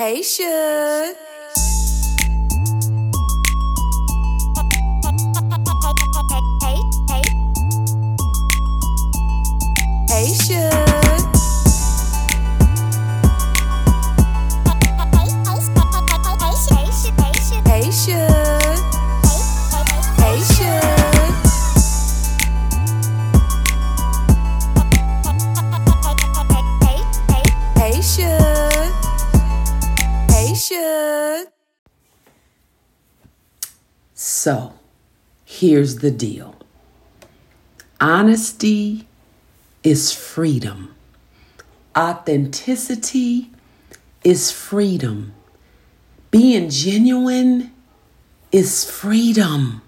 Hey, Suge. So, here's the deal honesty is freedom, authenticity is freedom, being genuine is freedom,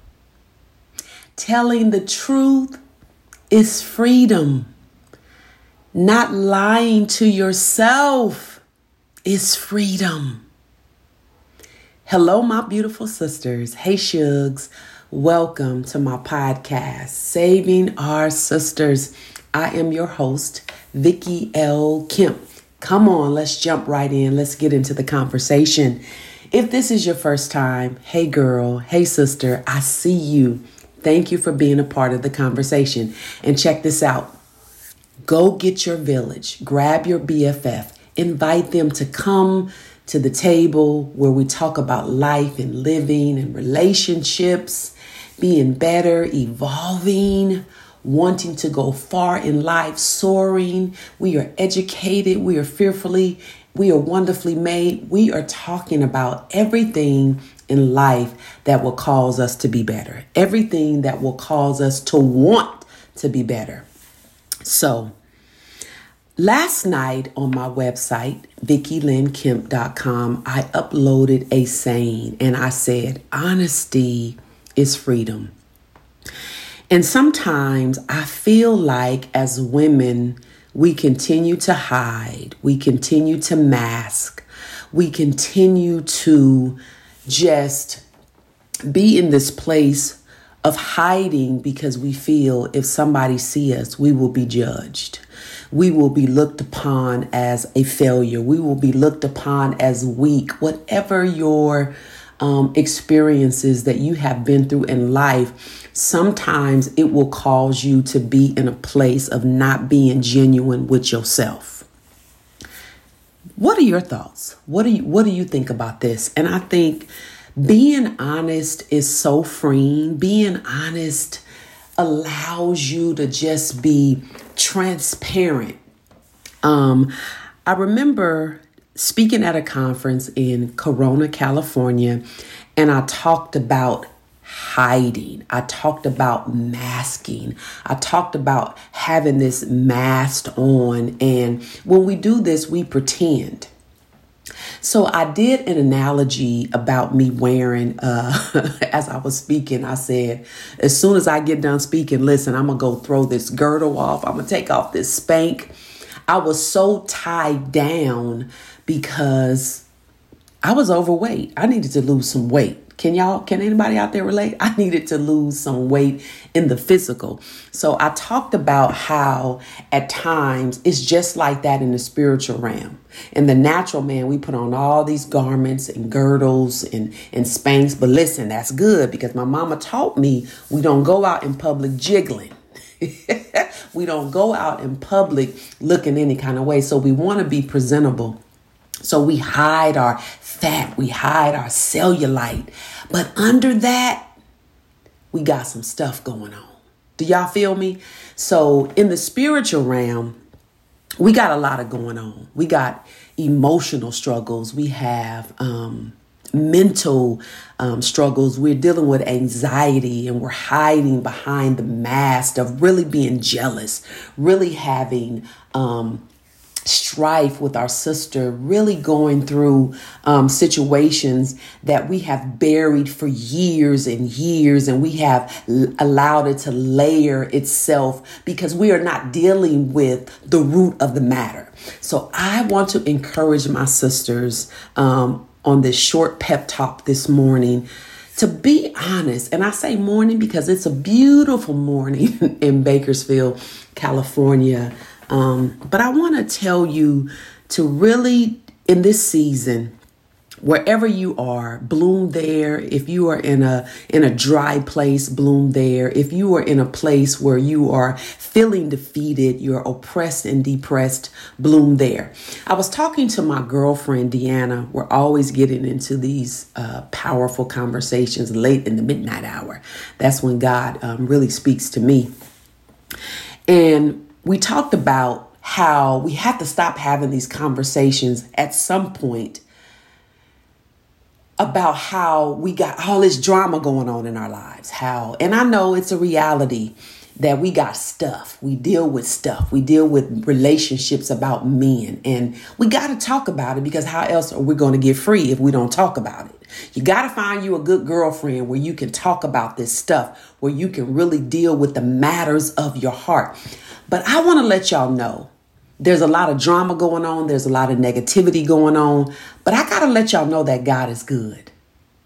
telling the truth is freedom. Not lying to yourself is freedom. Hello, my beautiful sisters. Hey, Shugs. Welcome to my podcast, Saving Our Sisters. I am your host, Vicki L. Kemp. Come on, let's jump right in. Let's get into the conversation. If this is your first time, hey, girl, hey, sister, I see you. Thank you for being a part of the conversation. And check this out. Go get your village, grab your BFF, invite them to come to the table where we talk about life and living and relationships, being better, evolving, wanting to go far in life, soaring. We are educated, we are fearfully, we are wonderfully made. We are talking about everything in life that will cause us to be better, everything that will cause us to want to be better. So, last night on my website, VickyLynnKemp.com, I uploaded a saying and I said, Honesty is freedom. And sometimes I feel like as women, we continue to hide, we continue to mask, we continue to just be in this place of hiding because we feel if somebody see us, we will be judged. We will be looked upon as a failure. We will be looked upon as weak. Whatever your um, experiences that you have been through in life, sometimes it will cause you to be in a place of not being genuine with yourself. What are your thoughts? What do you what do you think about this? And I think being honest is so freeing. Being honest allows you to just be transparent. Um, I remember speaking at a conference in Corona, California, and I talked about hiding. I talked about masking. I talked about having this mask on. And when we do this, we pretend. So I did an analogy about me wearing, uh, as I was speaking, I said, as soon as I get done speaking, listen, I'm going to go throw this girdle off. I'm going to take off this spank. I was so tied down because I was overweight. I needed to lose some weight. Can y'all, can anybody out there relate? I needed to lose some weight in the physical. So I talked about how at times it's just like that in the spiritual realm. In the natural man, we put on all these garments and girdles and, and spanks. But listen, that's good because my mama taught me we don't go out in public jiggling. we don't go out in public looking any kind of way. So we want to be presentable. So we hide our fat, we hide our cellulite. But under that, we got some stuff going on. Do y'all feel me? So in the spiritual realm, we got a lot of going on. We got emotional struggles. We have um, mental um, struggles. We're dealing with anxiety and we're hiding behind the mask of really being jealous, really having um, strife with our sister, really going through um, situations that we have buried for years and years, and we have l- allowed it to layer itself because we are not dealing with the root of the matter. So I want to encourage my sisters um, on this short pep talk this morning to be honest, and I say morning because it's a beautiful morning in Bakersfield, California. Um, but I want to tell you to really, in this season, wherever you are bloom there. If you are in a in a dry place bloom there. If you are in a place where you are feeling defeated you're oppressed and depressed bloom there. I was talking to my girlfriend deanna. We're always getting into these uh, powerful conversations late in the midnight hour. That's when god um, really speaks to me. And we talked about how we have to stop having these conversations at some point about how we got all this drama going on in our lives. How, and I know it's a reality that we got stuff. We deal with stuff. We deal with relationships about men. And we got to talk about it because how else are we going to get free if we don't talk about it? You got to find you a good girlfriend where you can talk about this stuff, where you can really deal with the matters of your heart. But I want to let y'all know there's a lot of drama going on, there's a lot of negativity going on, but I got to let y'all know that God is good.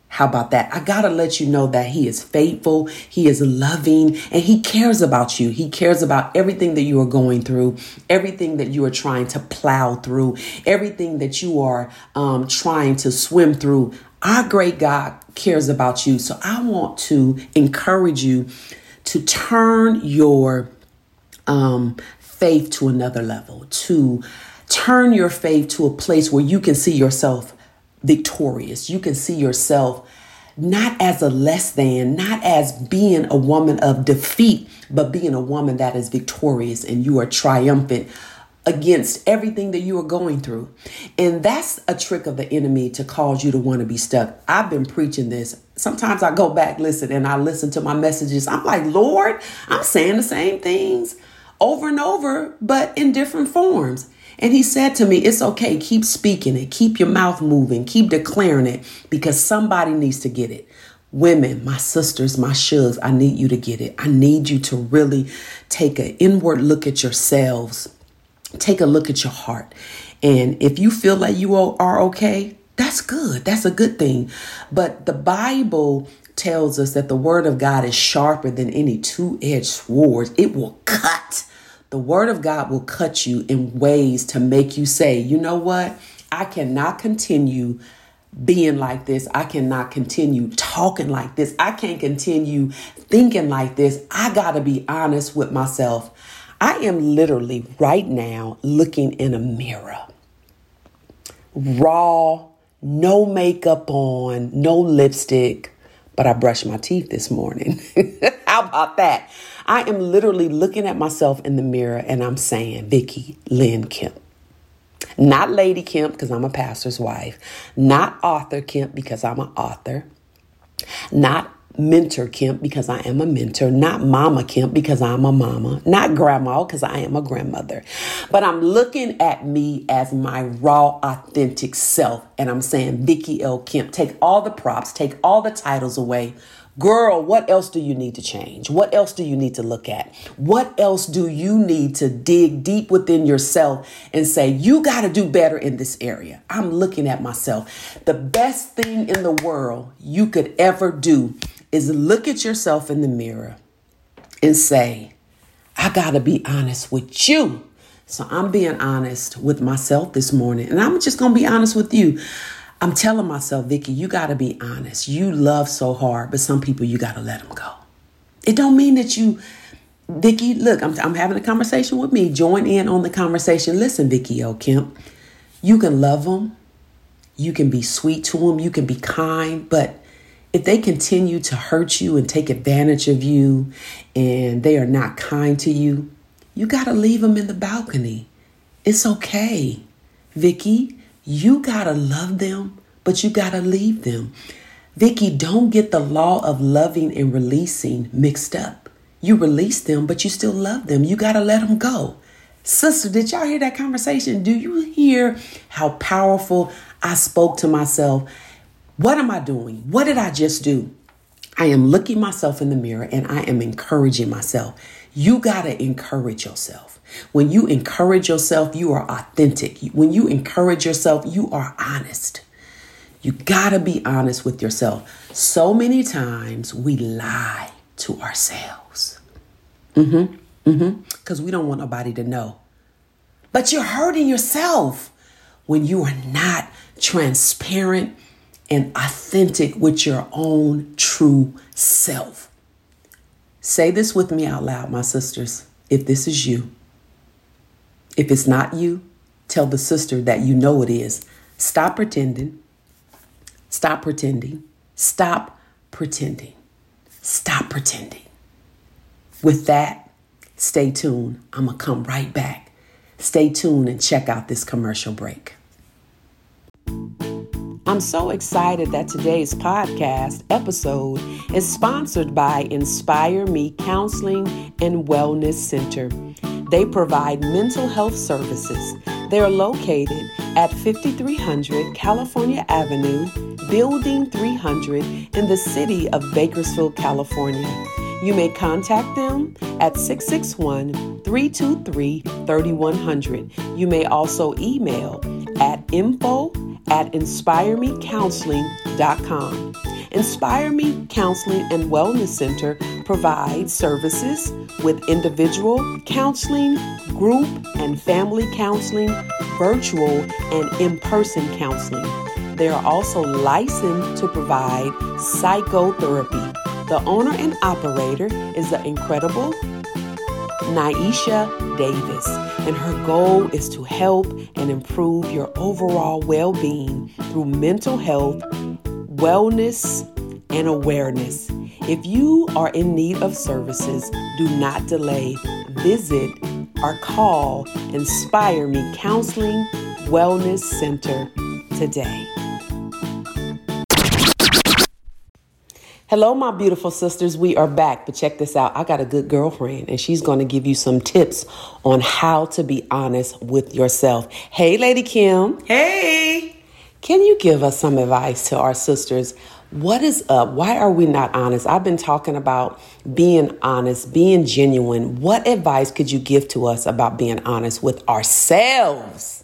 How about that? I got to let you know that He is faithful, He is loving, and He cares about you. He cares about everything that you are going through, everything that you are trying to plow through, everything that you are um, trying to swim through. Our great God cares about you. So I want to encourage you to turn your um, faith to another level, to turn your faith to a place where you can see yourself victorious. You can see yourself not as a less than, not as being a woman of defeat, but being a woman that is victorious and you are triumphant against everything that you are going through. And that's a trick of the enemy to cause you to want to be stuck. I've been preaching this. Sometimes I go back, listen, and I listen to my messages. I'm like, Lord, I'm saying the same things over and over, but in different forms. And he said to me, It's okay. Keep speaking it. Keep your mouth moving. Keep declaring it because somebody needs to get it. Women, my sisters, my shugs, I need you to get it. I need you to really take an inward look at yourselves. Take a look at your heart. And if you feel like you are okay, that's good. That's a good thing. But the Bible tells us that the word of God is sharper than any two edged sword. It will cut. The word of God will cut you in ways to make you say, you know what? I cannot continue being like this. I cannot continue talking like this. I can't continue thinking like this. I got to be honest with myself. I am literally right now looking in a mirror, raw, no makeup on, no lipstick, but I brushed my teeth this morning. How about that? I am literally looking at myself in the mirror and I'm saying, Vicki Lynn Kemp. Not Lady Kemp because I'm a pastor's wife. Not author Kemp because I'm an author. Not mentor Kemp because I am a mentor, not mama Kemp because I'm a mama, not grandma because I am a grandmother. But I'm looking at me as my raw, authentic self. And I'm saying, Vicki L. Kemp, take all the props, take all the titles away. Girl, what else do you need to change? What else do you need to look at? What else do you need to dig deep within yourself and say, you got to do better in this area? I'm looking at myself. The best thing in the world you could ever do is look at yourself in the mirror and say, I got to be honest with you. So I'm being honest with myself this morning, and I'm just to be honest with you. I'm telling myself, Vicki, you got to be honest. You love so hard, but some people you got to let them go. It don't mean that you Vicki, look, I'm, I'm having a conversation with me. Join in on the conversation. Listen, Vicki O. Kemp, you can love them. You can be sweet to them. You can be kind, but if they continue to hurt you and take advantage of you and they are not kind to you, you got to leave them in the balcony. It's okay. Vicki, you got to love them, but you got to leave them. Vicki, don't get the law of loving and releasing mixed up. You release them, but you still love them. You got to let them go. Sister, did y'all hear that conversation? Do you hear how powerful I spoke to myself what am I doing? What did I just do? I am looking myself in the mirror and I am encouraging myself. You got to encourage yourself. When you encourage yourself, you are authentic. When you encourage yourself, you are honest. You got to be honest with yourself. So many times we lie to ourselves. Mm hmm. Mm hmm. Because we don't want nobody to know. But you're hurting yourself. when you are not transparent and authentic with your own true self. Say this with me out loud, my sisters, if this is you. If it's not you, tell the sister that you know it is. Stop pretending. Stop pretending. Stop pretending. Stop pretending. With that, stay tuned. I'm going to come right back. Stay tuned and check out this commercial break. I'm so excited that today's podcast episode is sponsored by Inspire Me Counseling and Wellness Center. They provide mental health services. They are located at 5300 California Avenue, Building 300 in the city of Bakersfield, California. You may contact them at 661 323 3100. You may also email at info at inspiremecounseling.com. Inspire Me Counseling and Wellness Center provides services with individual counseling, group and family counseling, virtual and in person counseling. They are also licensed to provide psychotherapy. The owner and operator is the incredible Naisha Davis, and her goal is to help and improve your overall well being through mental health, wellness, and awareness. If you are in need of services, do not delay. Visit or call Inspire Me Counseling Wellness Center today. Hello, my beautiful sisters. We are back, but check this out. I got a good girlfriend, and she's going to give you some tips on how to be honest with yourself. Hey, Lady Kim. Hey, Can you give us some advice to our sisters? What is up? Why are we not honest? I've been talking about being honest, being genuine. What advice could you give to us about being honest with ourselves?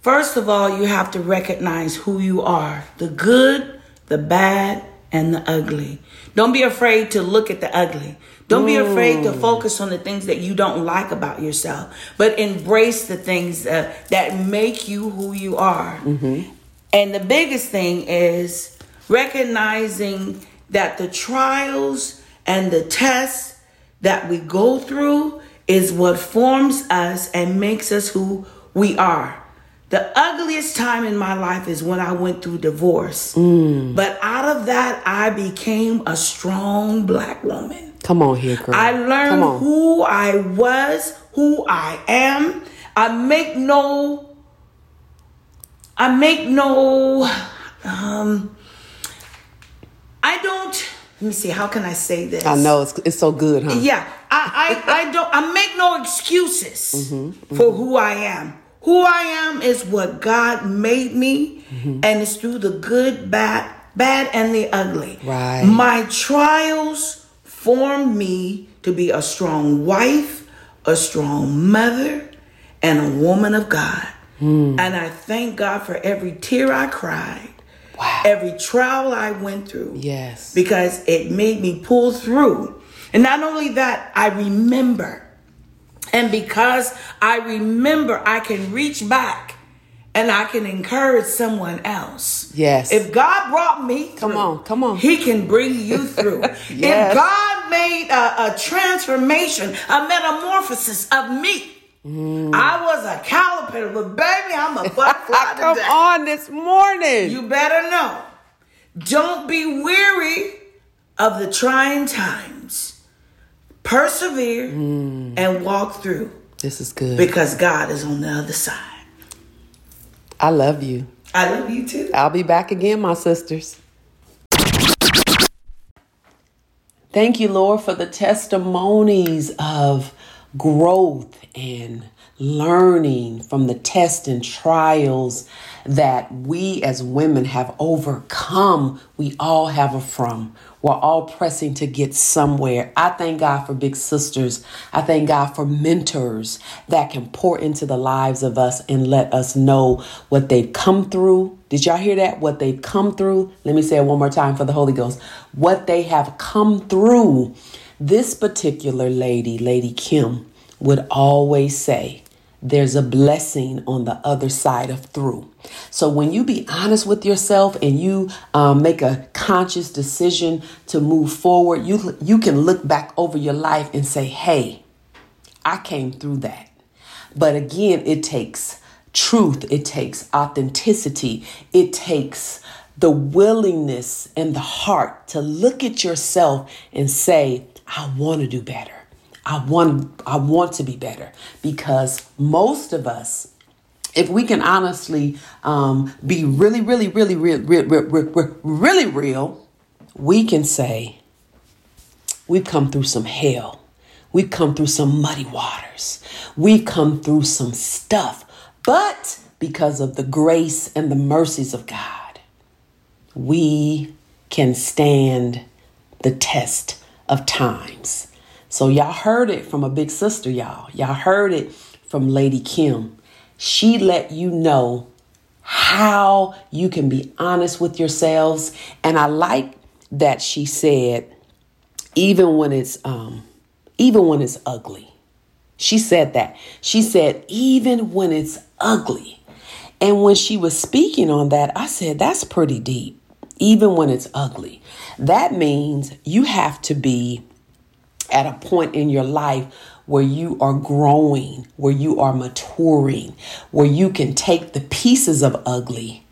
first of all, you have to recognize who you are the good, the bad, and the ugly. Don't be afraid to look at the ugly. Don't be afraid to focus on the things that you don't like about yourself, but embrace the things uh, that make you who you are. And the biggest thing is recognizing that the trials and the tests that we go through is what forms us and makes us who we are. The ugliest time in my life is when I went through divorce. But out of that, I became a strong black woman. Come on here, girl. I learned who I was, who I am. I make no I make no um I don't let me see, how can I say this? I know it's, it's so good, huh? Yeah, I, I, I don't. I make no excuses Mm-hmm, for who I am. Who I am is what God made me, Mm-hmm. and it's through the good, bad, bad, and the ugly. Right. My trials formed me to be a strong wife, a strong mother, and a woman of God. Hmm. And I thank God for every tear I cried, Wow. every trial I went through Yes. because it made me pull through. And not only that, I remember. And because I remember, I can reach back and I can encourage someone else. Yes. If God brought me through, Come on, come on. He can bring you through. Yes. If God made a, a transformation, a metamorphosis of me, Mm. I was a caterpillar, but baby, I'm a butterfly Come today. on this morning. You better know. Don't be weary of the trying times. Persevere and walk through this is good. because God is on the other side. I love you. I love you too. I'll be back again, my sisters. Thank you, Lord, for the testimonies of growth and learning from the tests and trials that we as women have overcome. We all have a from. We're all pressing to get somewhere. I thank God for big sisters. I thank God for mentors that can pour into the lives of us and let us know what they've come through. Did y'all hear that? What they've come through. Let me say it one more time for the Holy Ghost. What they have come through. This particular lady, Lady Kim, would always say, there's a blessing on the other side of through. So when you be honest with yourself and you um, make a conscious decision to move forward, you you can look back over your life and say, "Hey, I came through that." But again, it takes truth, it takes authenticity, it takes the willingness and the heart to look at yourself and say, I want to do better. I want I want to be better because most of us if we can honestly um, be really, really, really, really, really, really real, we can say we've come through some hell. We've come through some muddy waters. We've come through some stuff. But because of the grace and the mercies of God, we can stand the test of times. So, y'all heard it from a big sister, y'all. Y'all heard it from Lady Kim. She let you know how you can be honest with yourselves. And I like that she said, even when it's um, even when it's ugly. She said that. She said, even when it's ugly. And when she was speaking on that, I said, that's pretty deep, even when it's ugly. That means you have to be at a point in your life where you are growing, where you are maturing, where you can take the pieces of ugly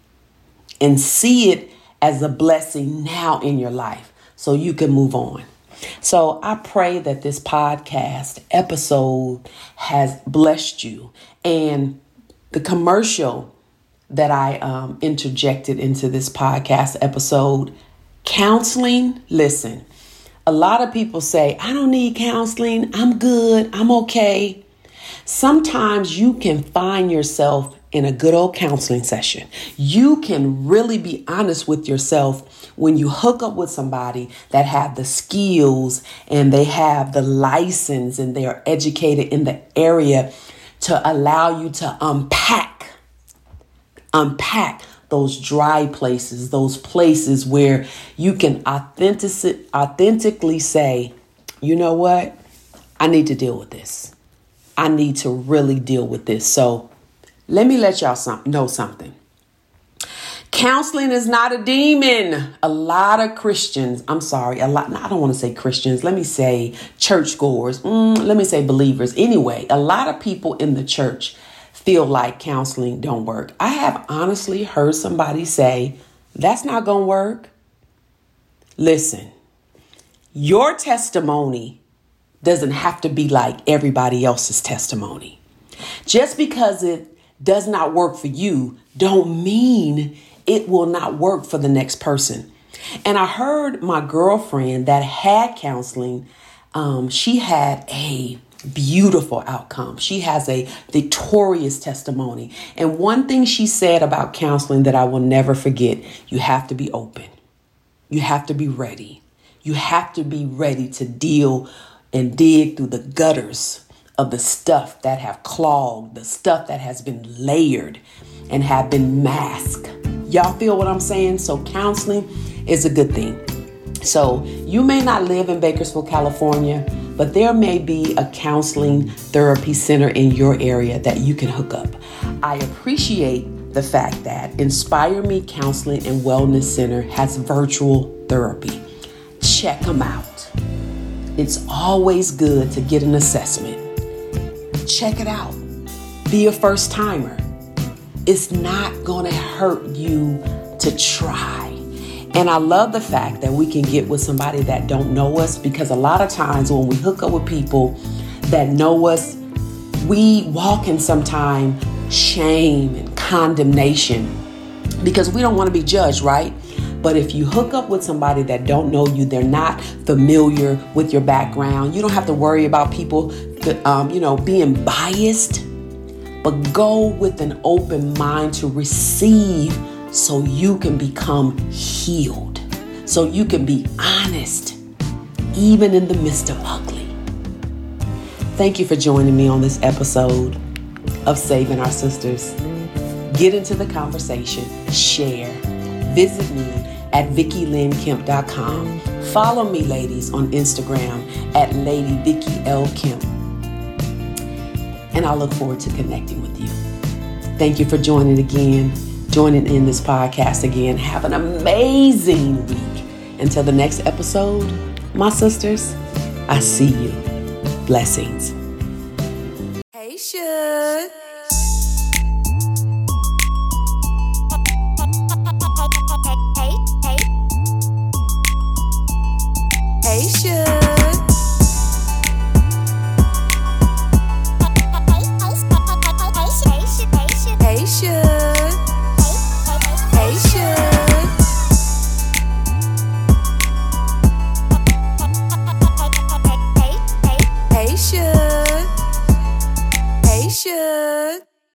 and see it as a blessing now in your life so you can move on. So I pray that this podcast episode has blessed you. And the commercial that I um, interjected into this podcast episode counseling, listen, a lot of people say, I don't need counseling. I'm good. I'm okay. Sometimes you can find yourself in a good old counseling session. You can really be honest with yourself when you hook up with somebody that have the skills and they have the license and they are educated in the area to allow you to unpack unpack those dry places, those places where you can authentic, authentically say, you know what? I need to deal with this. I need to really deal with this. So let me let y'all some, know something. Counseling is not a demon. A lot of Christians, I'm sorry, a lot, I don't want to say Christians, let me say churchgoers, mm, let me say believers. Anyway, a lot of people in the church feel like counseling don't work. I have honestly heard somebody say, that's not going to work. Listen, your testimony doesn't have to be like everybody else's testimony. Just because it does not work for you don't mean it will not work for the next person. And I heard my girlfriend that had counseling, um, she had a beautiful outcome. She has a victorious testimony. And one thing she said about counseling that I will never forget you have to be open, you have to be ready, you have to be ready to deal and dig through the gutters of the stuff that have clogged, the stuff that has been layered and have been masked. Y'all feel what I'm saying? So, counseling is a good thing. So, you may not live in Bakersfield, California but there may be a counseling therapy center in your area that you can hook up. I appreciate the fact that Inspire Me Counseling and Wellness Center has virtual therapy. Check them out. It's always good to get an assessment. Check it out. Be a first timer. It's not going to hurt you to try. And I love the fact that we can get with somebody that don't know us because a lot of times when we hook up with people that know us, we walk in sometime shame and condemnation because we don't want to be judged, right? But if you hook up with somebody that don't know you, they're not familiar with your background. You don't have to worry about people, um, you know, being biased. But go with an open mind to receive so you can become healed, so you can be honest, even in the midst of ugly. Thank you for joining me on this episode of Saving Our Sisters. Get into the conversation, share, visit me at VickyLynnKemp.com. Follow me, ladies, on Instagram at Lady Vicky L. Kemp. and I look forward to connecting with you. Thank you for joining again, joining in this podcast again. Have an amazing week. Until the next episode, my sisters, I see you. Blessings.